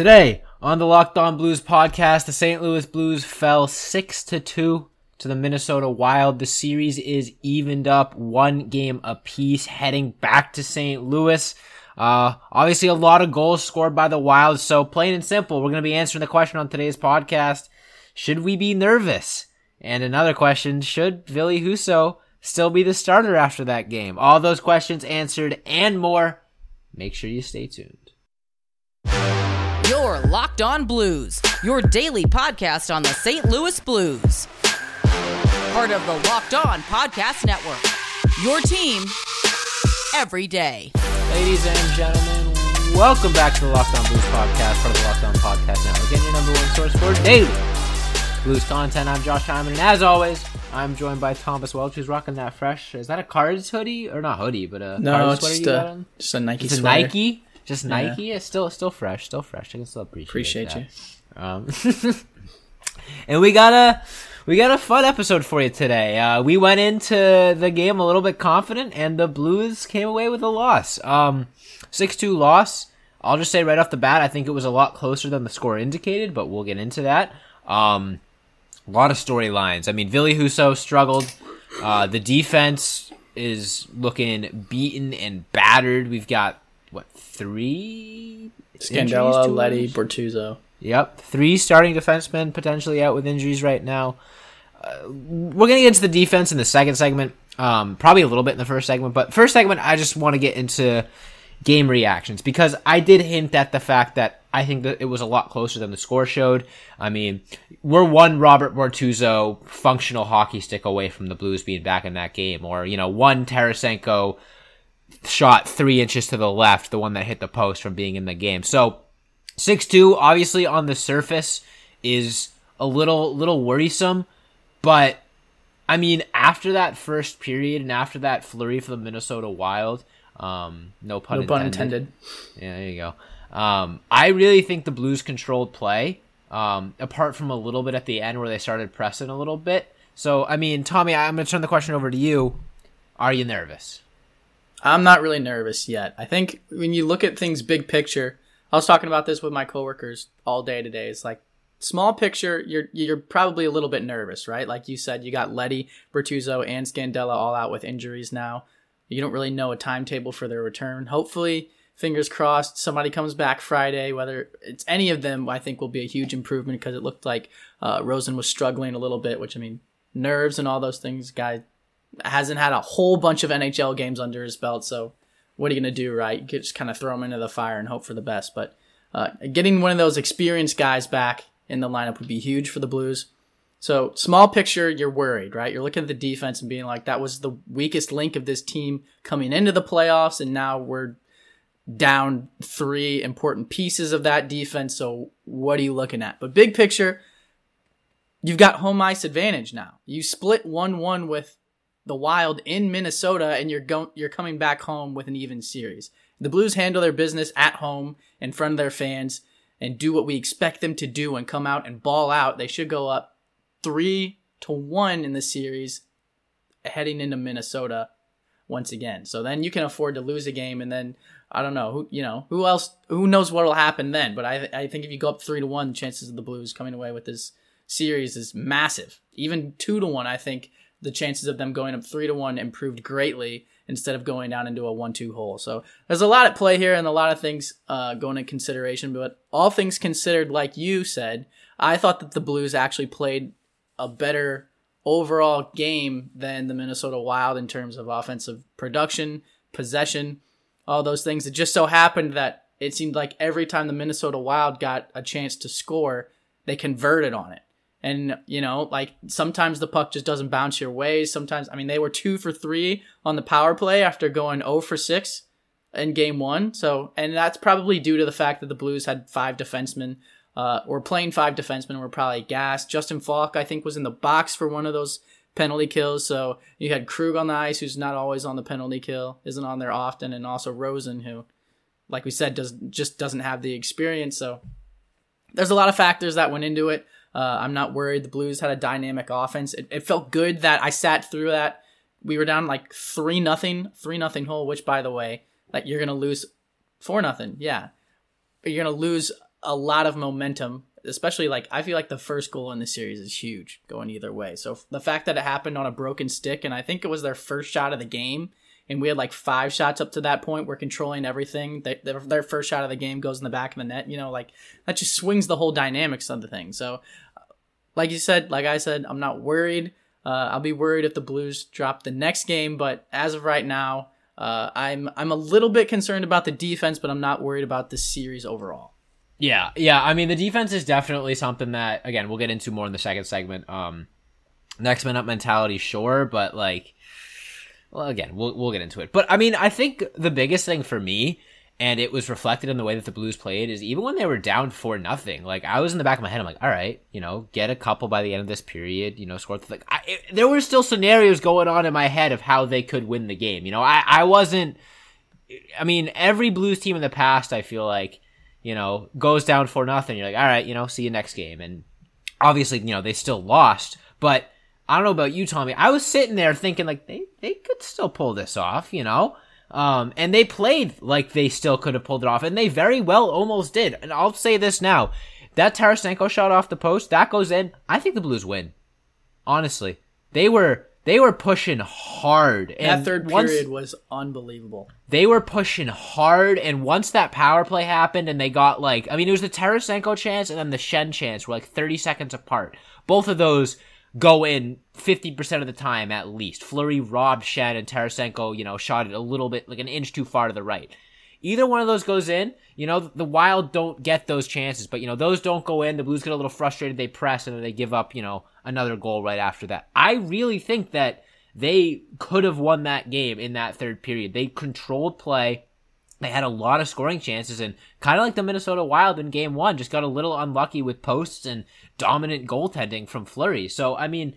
Today on the Locked On Blues podcast, the St. Louis Blues fell 6 to 2 to the Minnesota Wild. The series is evened up one game apiece heading back to St. Louis. Uh, obviously a lot of goals scored by the Wild. So plain and simple, we're going to be answering the question on today's podcast. Should we be nervous? And another question, should Ville Husso still be the starter after that game? All those questions answered and more. Make sure you stay tuned. Your Locked On Blues, your daily podcast on the St. Louis Blues. Part of the Locked On Podcast Network. Your team every day. Ladies and gentlemen, welcome back to the Locked On Blues podcast, part of the Locked On Podcast Network, and your number one source for daily blues content. I'm Josh Hyman, and as always, I'm joined by Thomas Welch, who's rocking that fresh. Is that a Cards hoodie or not hoodie, but a No, Cards it's sweater just you a, just a Nike It's a. Nike, just Yeah. Nike. It's still still fresh, still fresh. I can still appreciate Appreciate that. you. Um, and we got a we got a fun episode for you today. Uh, we went into the game a little bit confident, and the Blues came away with a loss. Um, six two loss. I'll just say right off the bat, I think it was a lot closer than the score indicated, but we'll get into that. Um, a lot of storylines. I mean, Ville Husso struggled. Uh, the defense is looking beaten and battered. We've got what three? Scandella, Leddy? Bortuzzo. Yep, three starting defensemen potentially out with injuries right now. Uh, we're gonna get into the defense in the second segment, um, probably a little bit in the first segment, but first segment I just want to get into game reactions because I did hint at the fact that I think that it was a lot closer than the score showed. I mean, we're one Robert Bortuzzo functional hockey stick away from the Blues being back in that game, or you know, one Tarasenko shot three inches to the left, the one that hit the post from being in the game. So six two, obviously on the surface, is a little little worrisome, but I mean, after that first period and after that flurry for the Minnesota Wild, um, no pun No pun intended. intended. Yeah, there you go. Um, I really think the Blues controlled play, um, apart from a little bit at the end where they started pressing a little bit. So, I mean, Tommy, I'm going to turn the question over to you. Are you nervous? I'm not really nervous yet. I think when you look at things big picture, I was talking about this with my coworkers all day today. It's like small picture, you're you're probably a little bit nervous, right? Like you said, you got Leddy, Bortuzzo, and Scandella all out with injuries now. You don't really know a timetable for their return. Hopefully, fingers crossed, somebody comes back Friday. Whether it's any of them, I think will be a huge improvement because it looked like uh, Rosen was struggling a little bit. Which I mean, nerves and all those things, guy hasn't had a whole bunch of NHL games under his belt, so what are you going to do, right? You could just kind of throw him into the fire and hope for the best. But uh, getting one of those experienced guys back in the lineup would be huge for the Blues. So, small picture, you're worried, right? You're looking at the defense and being like, that was the weakest link of this team coming into the playoffs, and now we're down three important pieces of that defense. So, what are you looking at? But big picture, you've got home ice advantage now. You split 1 1 with the Wild in Minnesota, and you're going you're coming back home with an even series. The Blues handle their business at home in front of their fans and do what we expect them to do and come out and ball out. They should go up three to one in the series, heading into Minnesota once again. So then you can afford to lose a game, and then I don't know who you know who else who knows what will happen then. But I I think if you go up three to one, chances of the Blues coming away with this series is massive. Even two to one, I think the chances of them going up three to one improved greatly instead of going down into a one-two hole. So there's a lot at play here and a lot of things uh, going in consideration. But all things considered, like you said, I thought that the Blues actually played a better overall game than the Minnesota Wild in terms of offensive production, possession, all those things. It just so happened that it seemed like every time the Minnesota Wild got a chance to score, they converted on it. And, you know, like sometimes the puck just doesn't bounce your way. Sometimes, I mean, they were two for three on the power play after going 0 for six in game one. So, and that's probably due to the fact that the Blues had five defensemen, uh, or playing five defensemen were probably gassed. Justin Faulk, I think, was in the box for one of those penalty kills. So you had Krug on the ice, who's not always on the penalty kill, isn't on there often, and also Rosen, who, like we said, does just doesn't have the experience. So there's a lot of factors that went into it. Uh, I'm not worried. The Blues had a dynamic offense. It, it felt good that I sat through that. We were down like three nothing, three nothing hole. Which, by the way, like you're gonna lose four nothing. Yeah, but you're gonna lose a lot of momentum. Especially like I feel like the first goal in the series is huge, going either way. So the fact that it happened on a broken stick, and I think it was their first shot of the game, and we had like five shots up to that point. We're controlling everything. They, their, their first shot of the game goes in the back of the net. You know, like that just swings the whole dynamics of the thing. So, like you said, like I said, I'm not worried. Uh, I'll be worried if the Blues drop the next game, but as of right now, uh, I'm I'm a little bit concerned about the defense, but I'm not worried about the series overall. Yeah, yeah. I mean, the defense is definitely something that again we'll get into more in the second segment. Um, next man up mentality, sure, but like, well, again, we'll we'll get into it. But I mean, I think the biggest thing for me, and it was reflected in the way that the Blues played, is even when they were down for nothing. Like I was in the back of my head, I'm like, all right, you know, get a couple by the end of this period, you know, score. Like I, it, there were still scenarios going on in my head of how they could win the game. You know, I I wasn't. I mean, every Blues team in the past, I feel like you know, goes down for nothing. You're like, all right, you know, see you next game. And obviously, you know, they still lost, but I don't know about you, Tommy. I was sitting there thinking like they, they could still pull this off, you know? Um, and they played like they still could have pulled it off, and they very well almost did. And I'll say this now. That Tarasenko shot off the post, that goes in. I think the Blues win. Honestly. They were they were pushing hard. And that third period was unbelievable. They were pushing hard, and once that power play happened, and they got like, I mean, it was the Tarasenko chance and then the Schenn chance were like 30 seconds apart. Both of those go in 50% of the time at least. Fleury robbed Schenn, and Tarasenko, you know, shot it a little bit, like an inch too far to the right. Either one of those goes in, you know, the Wild don't get those chances, but, you know, those don't go in. The Blues get a little frustrated. They press, and then they give up, you know, another goal right after that. I really think that they could have won that game in that third period. They controlled play. They had a lot of scoring chances and kind of like the Minnesota Wild in game one, just got a little unlucky with posts and dominant goaltending from Fleury. So, I mean,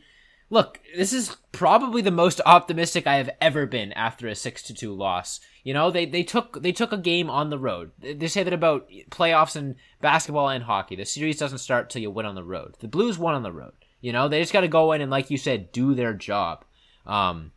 look, this is probably the most optimistic I have ever been after a 6 to 2 loss. You know, they, they took they took a game on the road. They say that about playoffs and basketball and hockey. The series doesn't start till you win on the road. The Blues won on the road. You know, they just got to go in and, like you said, do their job um,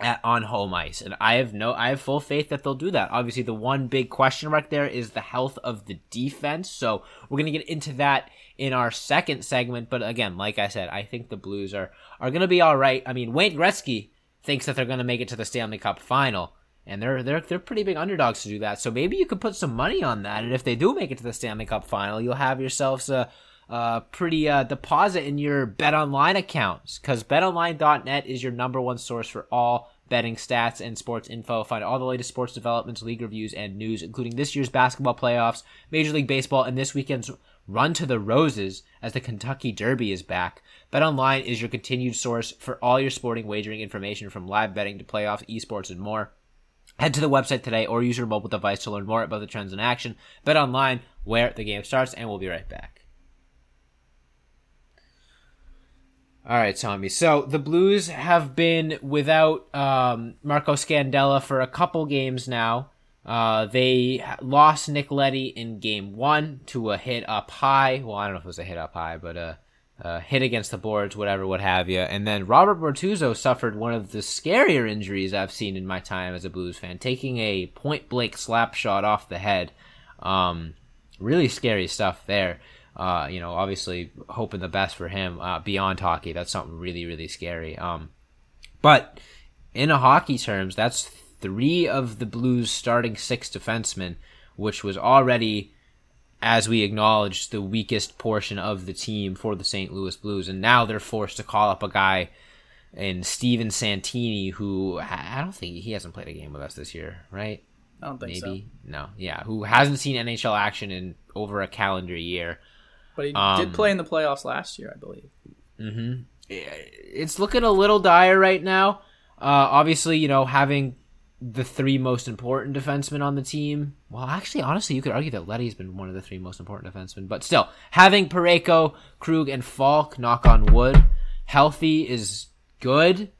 at, on home ice. And I have no, I have full faith that they'll do that. Obviously, the one big question mark there is the health of the defense. So we're gonna get into that in our second segment. But again, like I said, I think the Blues are are gonna be all right. I mean, Wayne Gretzky thinks that they're gonna make it to the Stanley Cup final. And they're they're they're pretty big underdogs to do that. So maybe you could put some money on that. And if they do make it to the Stanley Cup final, you'll have yourselves a uh, pretty uh, deposit in your BetOnline accounts because BetOnline.net is your number one source for all betting stats and sports info. Find all the latest sports developments, league reviews, and news, including this year's basketball playoffs, Major League Baseball, and this weekend's run to the Roses as the Kentucky Derby is back. BetOnline is your continued source for all your sporting wagering information from live betting to playoffs, esports, and more. Head to the website today or use your mobile device to learn more about the trends in action. Bet online where the game starts, and we'll be right back. All right, Tommy. So the Blues have been without um, Marco Scandella for a couple games now. Uh, they lost Nick Leddy in game one to a hit up high. Well, I don't know if it was a hit up high, but a, a hit against the boards, whatever, what have you. And then Robert Bortuzzo suffered one of the scarier injuries I've seen in my time as a Blues fan, taking a point blank slap shot off the head. Um, really scary stuff there. Uh, you know, obviously hoping the best for him uh, beyond hockey. That's something really, really scary. Um, but in a hockey terms, that's three of the Blues' starting six defensemen, which was already, as we acknowledged, the weakest portion of the team for the St. Louis Blues. And now they're forced to call up a guy in Steven Santini, who I don't think he hasn't played a game with us this year, right? I don't think Maybe so. no, yeah, who hasn't seen NHL action in over a calendar year. But he um, did play in the playoffs last year, I believe. Mm-hmm. It's looking a little dire right now. Uh, obviously, you know, having the three most important defensemen on the team. Well, actually, honestly, you could argue that Leddy's been one of the three most important defensemen. But still, having Parayko, Krug, and Faulk, knock on wood, healthy is good.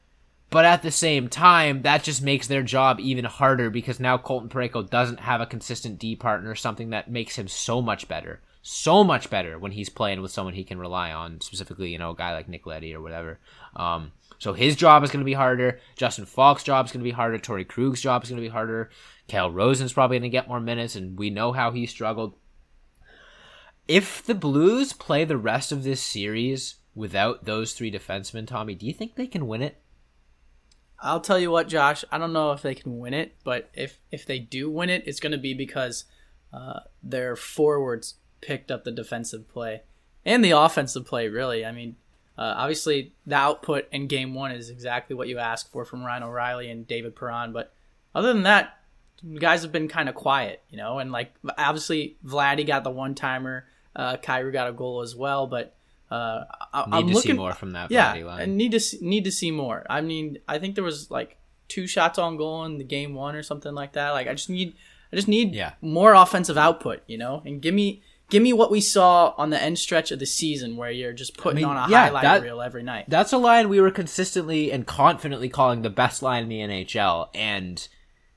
But at the same time, that just makes their job even harder because now Colton Parayko doesn't have a consistent D partner, something that makes him so much better so much better when he's playing with someone he can rely on, specifically, you know, a guy like Nick Leddy or whatever. Um, so his job is going to be harder. Justin Faulk's job is going to be harder. Torey Krug's job is going to be harder. Calle Rosen's probably going to get more minutes, and we know how he struggled. if the Blues play the rest of this series without those three defensemen, Tommy, do you think they can win it? I'll tell you what, Josh. I don't know if they can win it, but if if they do win it, it's going to be because uh, their forwards picked up the defensive play and the offensive play. Really, I mean, uh, obviously the output in Game One is exactly what you asked for from Ryan O'Reilly and David Perron, but other than that, guys have been kind of quiet, you know. And like obviously, Vladdy got the one timer, uh, Kyrou got a goal as well, but uh, I, need am to looking see more from that. yeah, Vladdy line. I need to see, need to see more. I mean, I think there was like two shots on goal in the game one or something like that. Like I just need I just need Yeah. more offensive output, you know, and give me give me what we saw on the end stretch of the season where you're just putting mean, on a yeah, highlight that- reel every night. That's a line we were consistently and confidently calling the best line in the NHL, and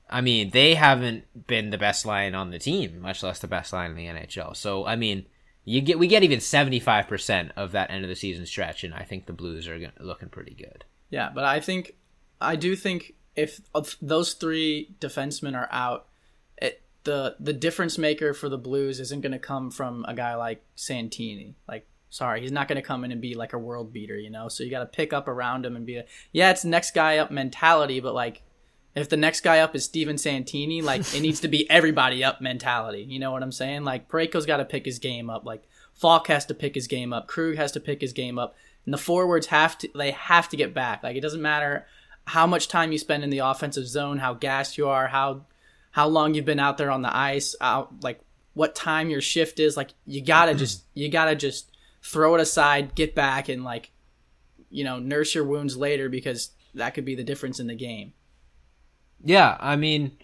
I mean they haven't been the best line on the team, much less the best line in the NHL. So I mean, you get we get even seventy five percent of that end of the season stretch, and I think the Blues are gonna- looking pretty good. Yeah, but I think I do think if those three defensemen are out, the the difference maker for the Blues isn't going to come from a guy like Santini. Like, sorry, he's not going to come in and be like a world beater, you know. So you got to pick up around him and be a yeah, it's next guy up mentality, but like. If the next guy up is Steven Santini, like it needs to be everybody up mentality. You know what I'm saying? Like Parayko's got to pick his game up. Like Faulk has to pick his game up. Krug has to pick his game up. And the forwards have to they have to get back. Like it doesn't matter how much time you spend in the offensive zone, how gassed you are, how how long you've been out there on the ice, out like what time your shift is. Like you gotta mm-hmm. just you gotta just throw it aside, get back, and like you know nurse your wounds later because that could be the difference in the game. Yeah, I mean,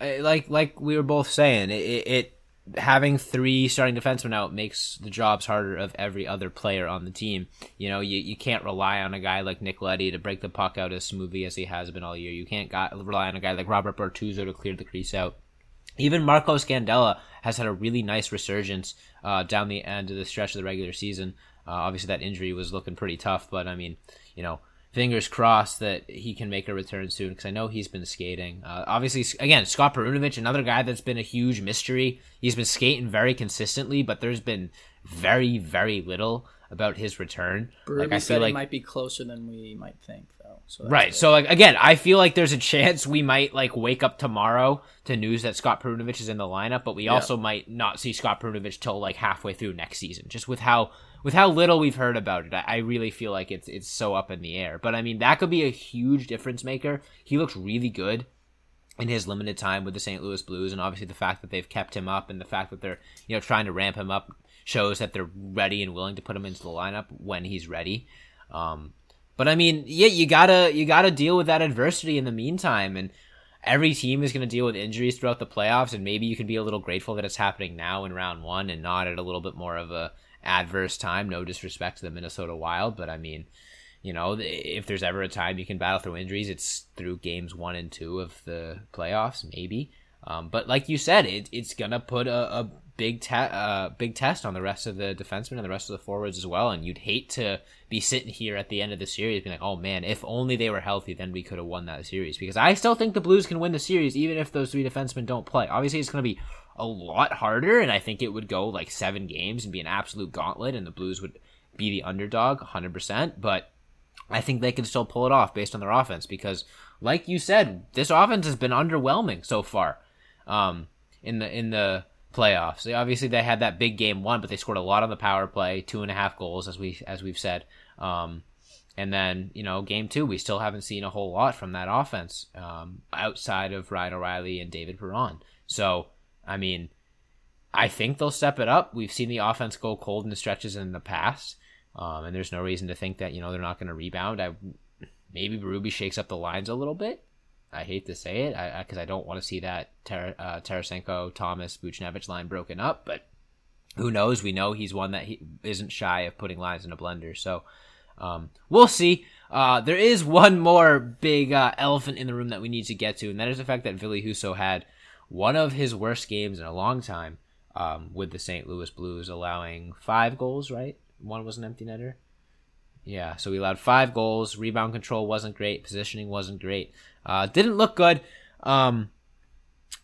like like we were both saying, it, it having three starting defensemen out makes the jobs harder of every other player on the team. You know, you, you can't rely on a guy like Nick Leddy to break the puck out as smoothly as he has been all year. You can't got, rely on a guy like Robert Bortuzzo to clear the crease out. Even Marco Scandella has had a really nice resurgence uh, down the end of the stretch of the regular season. Uh, obviously, that injury was looking pretty tough, but I mean, you know, fingers crossed that he can make a return soon because I know he's been skating. Uh, obviously, again, Scott Perunovich, another guy that's been a huge mystery. He's been skating very consistently, but there's been very, very little about his return. Like I said feel he like might be closer than we might think, though. So Right. good. So like again, I feel like there's a chance we might like wake up tomorrow to news that Scott Perunovich is in the lineup, but we also might not see Scott Perunovich till like halfway through next season. Just with how with how little we've heard about it, I, I really feel like it's it's so up in the air. But I mean, that could be a huge difference maker. He looks really good in his limited time with the St. Louis Blues, and obviously the fact that they've kept him up and the fact that they're you know trying to ramp him up shows that they're ready and willing to put him into the lineup when he's ready. Um, but I mean, yeah, you gotta you gotta deal with that adversity in the meantime, and every team is gonna deal with injuries throughout the playoffs, and maybe you can be a little grateful that it's happening now in round one and not at a little bit more of a adverse time. No disrespect to the Minnesota Wild, but I mean, you know, if there's ever a time you can battle through injuries, it's through games one and two of the playoffs, maybe. Um, but like you said, it, it's gonna put a, a big te- uh, big test on the rest of the defensemen and the rest of the forwards as well. And you'd hate to be sitting here at the end of the series being like, "Oh man, if only they were healthy, then we could have won that series." Because I still think the Blues can win the series even if those three defensemen don't play. Obviously, it's gonna be a lot harder, and I think it would go like seven games and be an absolute gauntlet, and the Blues would be the underdog 100%. But I think they can still pull it off based on their offense because, like you said, this offense has been underwhelming so far um, in the in the playoffs. They, obviously, they had that big game one, but they scored a lot on the power play, two and a half goals as we as we've said. Um, and then you know, game two, we still haven't seen a whole lot from that offense um, outside of Ryan O'Reilly and David Perron. So, I mean, I think they'll step it up. We've seen the offense go cold in the stretches in the past. Um, and there's no reason to think that you know they're not going to rebound. I maybe Ruby shakes up the lines a little bit. I hate to say it because I, I, don't want to see that uh, Tarasenko, Thomas, Buchnevich line broken up. But who knows? We know he's one that he isn't shy of putting lines in a blender. So um, we'll see. Uh, there is one more big uh, elephant in the room that we need to get to, and that is the fact that Ville Huso had one of his worst games in a long time um, with the St. Louis Blues, allowing five goals. Right, one was an empty netter. Yeah, so we allowed five goals. Rebound control wasn't great. Positioning wasn't great. Uh, didn't look good. Um,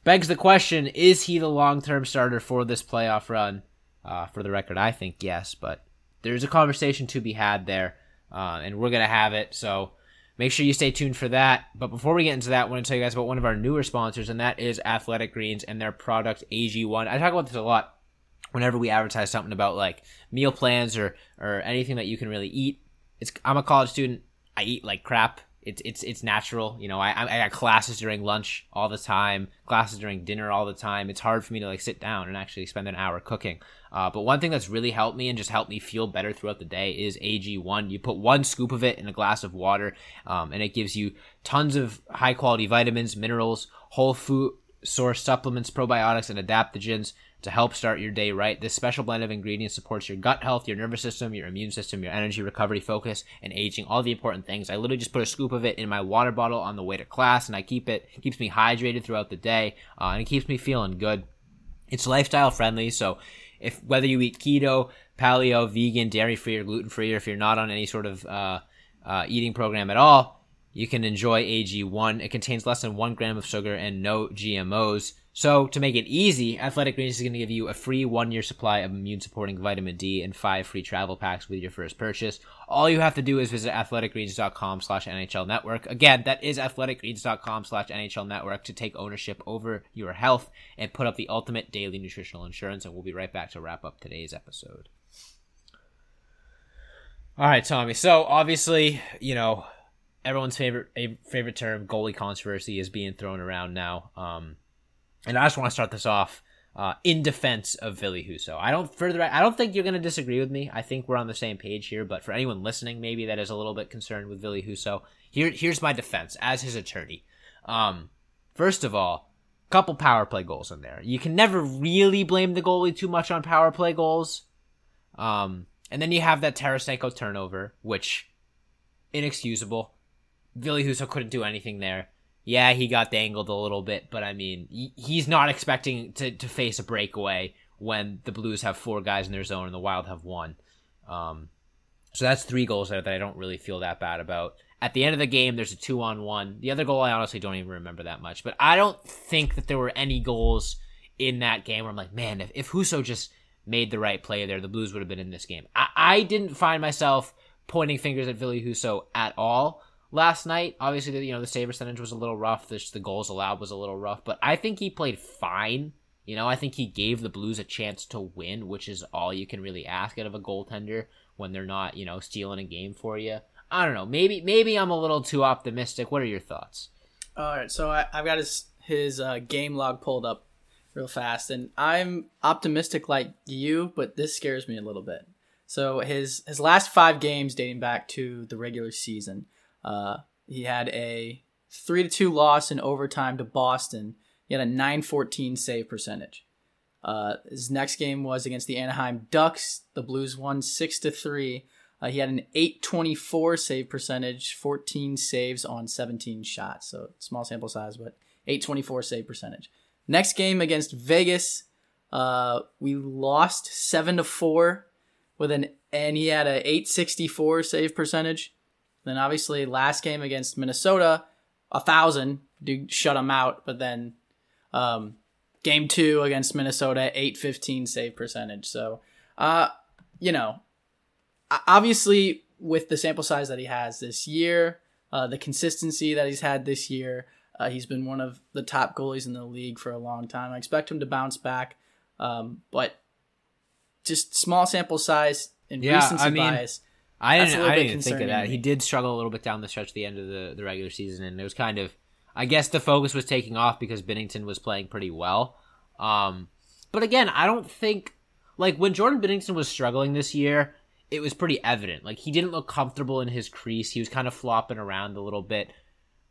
begs the question: Is he the long-term starter for this playoff run? Uh, for the record, I think yes, but there's a conversation to be had there, uh, and we're gonna have it. So make sure you stay tuned for that. But before we get into that, I want to tell you guys about one of our newer sponsors, and that is Athletic Greens and their product AG1. I talk about this a lot whenever we advertise something about like meal plans or or anything that you can really eat. It's I'm a college student. I eat like crap. It's it's it's natural. You know, I I got classes during lunch all the time, classes during dinner all the time. It's hard for me to like sit down and actually spend an hour cooking. Uh, but one thing that's really helped me and just helped me feel better throughout the day is AG1. You put one scoop of it in a glass of water, um, and it gives you tons of high quality vitamins, minerals, whole food source supplements, probiotics, and adaptogens to help start your day right. This special blend of ingredients supports your gut health, your nervous system, your immune system, your energy recovery, focus, and aging. All the important things. I literally just put a scoop of it in my water bottle on the way to class, and I keep it, keeps me hydrated throughout the day, uh, and it keeps me feeling good. It's lifestyle friendly, so if whether you eat keto, paleo, vegan, dairy free, or gluten free, or if you're not on any sort of uh, uh, eating program at all, you can enjoy AG1. It contains less than one gram of sugar and no GMOs. So, to make it easy, Athletic Greens is going to give you a free one year supply of immune supporting vitamin D and five free travel packs with your first purchase. All you have to do is visit athleticgreens.com slash NHL network. Again, that is athleticgreens.com slash NHL network to take ownership over your health and put up the ultimate daily nutritional insurance. And we'll be right back to wrap up today's episode. All right, Tommy. So, obviously, you know, everyone's favorite favorite term, goalie controversy, is being thrown around now. Um, and I just want to start this off uh, in defense of Ville Husso. I don't further. I don't think you're going to disagree with me. I think we're on the same page here. But for anyone listening, maybe that is a little bit concerned with Ville Husso, here here's my defense as his attorney. Um, first of all, couple power play goals in there. You can never really blame the goalie too much on power play goals. Um, and then you have that Tarasenko turnover, which inexcusable. Ville Husso couldn't do anything there yeah, he got dangled a little bit, but I mean, he's not expecting to, to face a breakaway when the Blues have four guys in their zone and the Wild have one. Um, so that's three goals there that I don't really feel that bad about. At the end of the game, there's a two on one. The other goal, I honestly don't even remember that much, but I don't think that there were any goals in that game where I'm like, man, if, if Husso just made the right play there, the Blues would have been in this game. I, I didn't find myself pointing fingers at Ville Husso at all last night. Obviously, you know the save percentage was a little rough. The, the goals allowed was a little rough, but I think he played fine. You know, I think he gave the Blues a chance to win, which is all you can really ask out of a goaltender when they're not, you know, stealing a game for you. I don't know. Maybe maybe I'm a little too optimistic. What are your thoughts? All right, so I, have got his his uh, game log pulled up real fast, and I'm optimistic like you, but this scares me a little bit. So his his last five games dating back to the regular season, uh, he had a three to two loss in overtime to Boston. He had a 914 save percentage. Uh, his next game was against the Anaheim Ducks. The Blues won six to three. Uh, he had an 824 save percentage, 14 saves on 17 shots. So small sample size, but 824 save percentage. Next game against Vegas, uh, we lost seven to four with an, and he had a 864 save percentage. Then obviously last game against Minnesota, a thousand, dude shut them out. But then um, game two against Minnesota, eight fifteen save percentage. So uh, you know, obviously with the sample size that he has this year, uh, the consistency that he's had this year, uh, he's been one of the top goalies in the league for a long time. I expect him to bounce back, um, but just small sample size and yeah, recency I mean, bias. I didn't. I didn't think of that. He did struggle a little bit down the stretch at the end of the, the regular season, and it was kind of. I guess the focus was taking off because Binnington was playing pretty well. Um, but again, I don't think like when Jordan Binnington was struggling this year, it was pretty evident. Like he didn't look comfortable in his crease. He was kind of flopping around a little bit.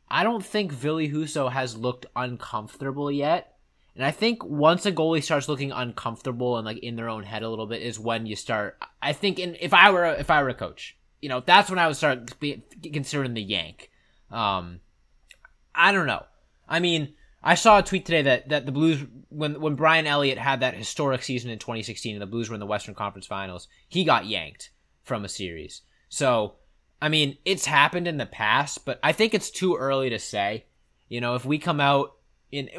I don't think Ville Husso has looked uncomfortable yet. And I think once a goalie starts looking uncomfortable and like in their own head a little bit is when you start. I think in, if I were a, if I were a coach, you know, that's when I would start be, considering the yank. Um, I don't know. I mean, I saw a tweet today that, that the Blues when when Brian Elliott had that historic season in 2016 and the Blues were in the Western Conference Finals, he got yanked from a series. So, I mean, it's happened in the past, but I think it's too early to say. You know, if we come out in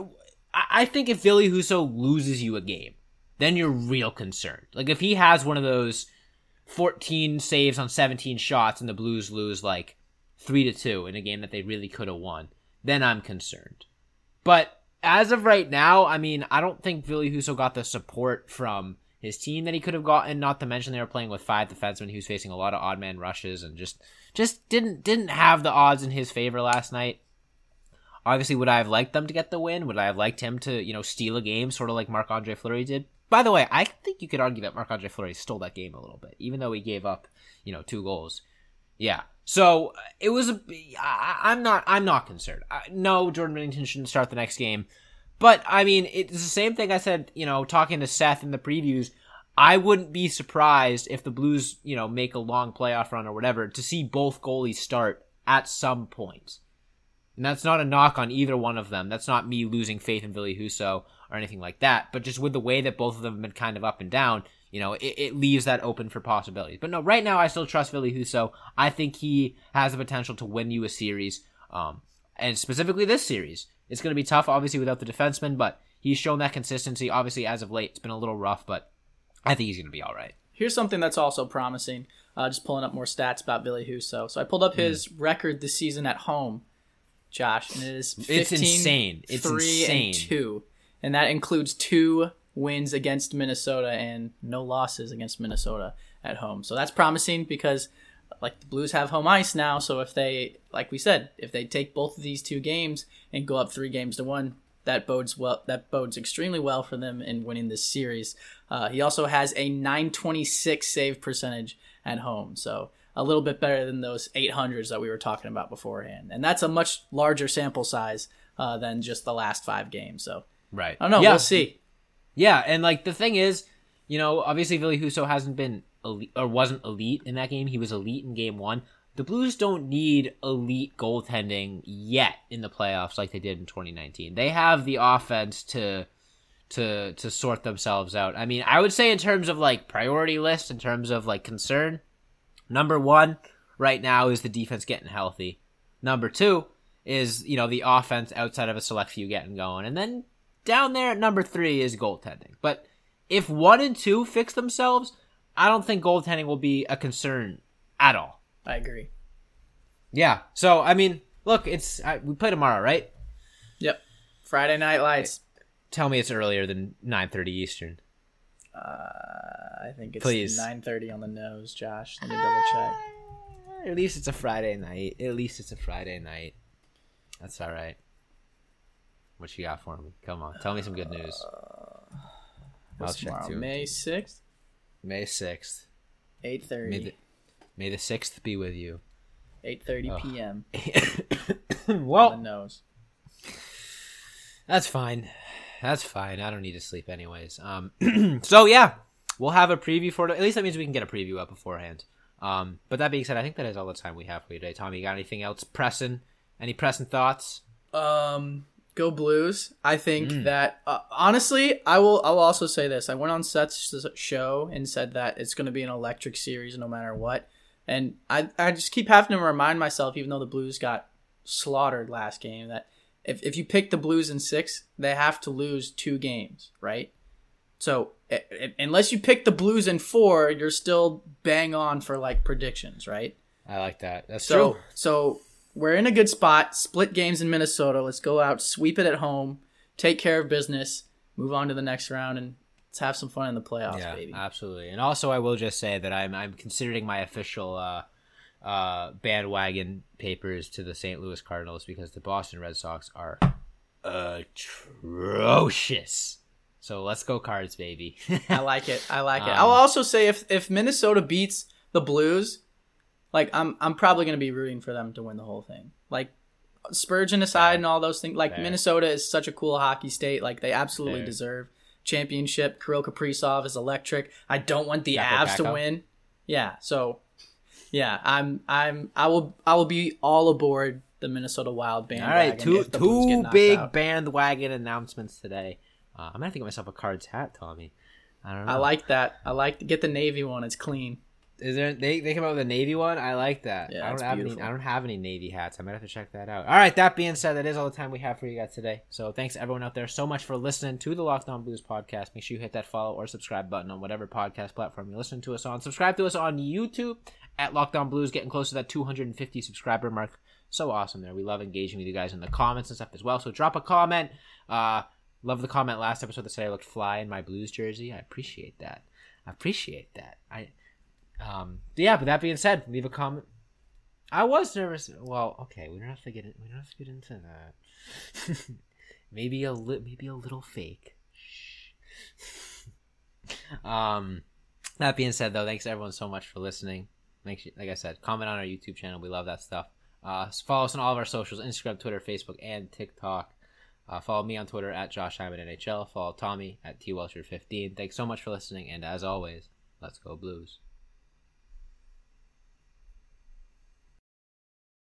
I think if Ville Husso loses you a game, then you're real concerned. Like if he has one of those 14 saves on 17 shots and the Blues lose like 3 to 2 in a game that they really could have won, then I'm concerned. But as of right now, I mean, I don't think Ville Husso got the support from his team that he could have gotten. Not to mention they were playing with five defensemen. He was facing a lot of odd man rushes and just just didn't didn't have the odds in his favor last night. Obviously, would I have liked them to get the win? Would I have liked him to you know steal a game, sort of like Marc Andre Fleury did? By the way, I think you could argue that Marc Andre Fleury stole that game a little bit, even though he gave up you know two goals. Yeah. So uh, it was a. I, I'm not. I'm not concerned. I, no, Jordan Binnington shouldn't start the next game. But I mean, it's the same thing I said. You know, talking to Seth in the previews. I wouldn't be surprised if the Blues, you know, make a long playoff run or whatever to see both goalies start at some point. And that's not a knock on either one of them. That's not me losing faith in Ville Husso or anything like that. But just with the way that both of them have been kind of up and down, you know, it, it leaves that open for possibilities. But no, right now I still trust Ville Husso. I think he has the potential to win you a series, um, and specifically this series. It's going to be tough, obviously, without the defenseman, but he's shown that consistency. Obviously, as of late, it's been a little rough, but I think he's going to be all right. Here's something that's also promising. Uh, just pulling up more stats about Ville Husso. So I pulled up Hmm. his record this season at home, Josh, and it is 15, It's insane. It's 3 insane. and 2. And that includes two wins against Minnesota and no losses against Minnesota at home. So that's promising because like the Blues have home ice now, so if they like we said, if they take both of these two games and go up 3 games to 1, that bodes well that bodes extremely well for them in winning this series. Uh, he also has a 926 save percentage at home. So a little bit better than those 800s that we were talking about beforehand. And that's a much larger sample size uh, than just the last five games. So Right. I don't know. Yeah. We'll see. Yeah, and like the thing is, you know, obviously Ville Husso hasn't been elite or wasn't elite in that game. He was elite in game one. The Blues don't need elite goaltending yet in the playoffs like they did in 2019. They have the offense to to to sort themselves out. I mean, I would say in terms of like priority list, in terms of like concern, number one right now is the defense getting healthy. Number two is you know the offense outside of a select few getting going, and then down there at number three is goaltending. But if one and two fix themselves, I don't think goaltending will be a concern at all. I agree. Yeah. So I mean, look, it's I, we play tomorrow, right? Yep. Friday Night Lights. Tell me it's earlier than nine thirty Eastern. I think it's Please. 9:30 on the nose, Josh. Let me double check. At least it's a Friday night. At least it's a Friday night. That's all right. What you got for me? Come on, tell me some good news. Uh, I'll What's check tomorrow? too. May 6th, May sixth. 8:30. May the May the sixth be with you. 8:30 p.m. well, on the nose. That's fine. That's fine. I don't need to sleep anyways. Um, so yeah, we'll have a preview for it. At least that means we can get a preview up beforehand. Um, but that being said, I think that is all the time we have for you today. Tommy, you got anything else pressing? Any pressing thoughts? Um, go Blues. I think Mm. that uh, honestly, I will. I will also say this. I went on Seth's show and said that it's going to be an electric series no matter what. And I, I just keep having to remind myself, even though the Blues got slaughtered last game, that if, if you pick the Blues in six, they have to lose two games, right? So unless you pick the Blues in four, you're still bang on for like predictions, right? I like that. That's So true. so we're in a good spot. Split games in Minnesota. Let's go out, sweep it at home, take care of business, move on to the next round, and let's have some fun in the playoffs, Yeah, baby. absolutely. And also, I will just say that I'm I'm considering my official uh, uh, bandwagon papers to the St. Louis Cardinals because the Boston Red Sox are atrocious. So let's go Cards, baby. I like it. I like it. Um, I'll also say if if Minnesota beats the Blues, like I'm I'm probably gonna be rooting for them to win the whole thing. Like Spurgeon aside and all those things. Like Fair. Minnesota is such a cool hockey state. Like they absolutely Fair. deserve championship. Kirill Kaprizov is electric. I don't want the Avs to win. Yeah. So yeah, I'm I'm I will I will be all aboard the Minnesota Wild All bandwagon. right, two if the Blues get two big out. bandwagon announcements today. Uh, I'm gonna have to get myself a Cards hat, Tommy. I don't know. I like that. I like to get the navy one. It's clean. Is there they they come out with a navy one? I like that. Yeah, I don't have any. I don't have any navy hats. I might have to check that out. All right. That being said, that is all the time we have for you guys today. So thanks everyone out there so much for listening to the Locked On Blues podcast. Make sure you hit that follow or subscribe button on whatever podcast platform you listen to us on. Subscribe to us on YouTube at Locked On Blues. Getting close to that 250 subscriber mark. So awesome there. We love engaging with you guys in the comments and stuff as well. So drop a comment. Uh, love the comment last episode that said I looked fly in my Blues jersey. I appreciate that. I appreciate that. I um yeah, but that being said, leave a comment. I was nervous. Well, okay, we don't have to get in, we don't have to get into that. maybe a li- maybe a little fake. Um that being said though, thanks everyone so much for listening. Make sure, like I said, comment on our YouTube channel. We love that stuff. Uh, follow us on all of our socials: Instagram, Twitter, Facebook, and TikTok. Uh, follow me on Twitter at Josh Hyman NHL. Follow Tommy at T Welcher15. Thanks so much for listening, and as always, let's go Blues.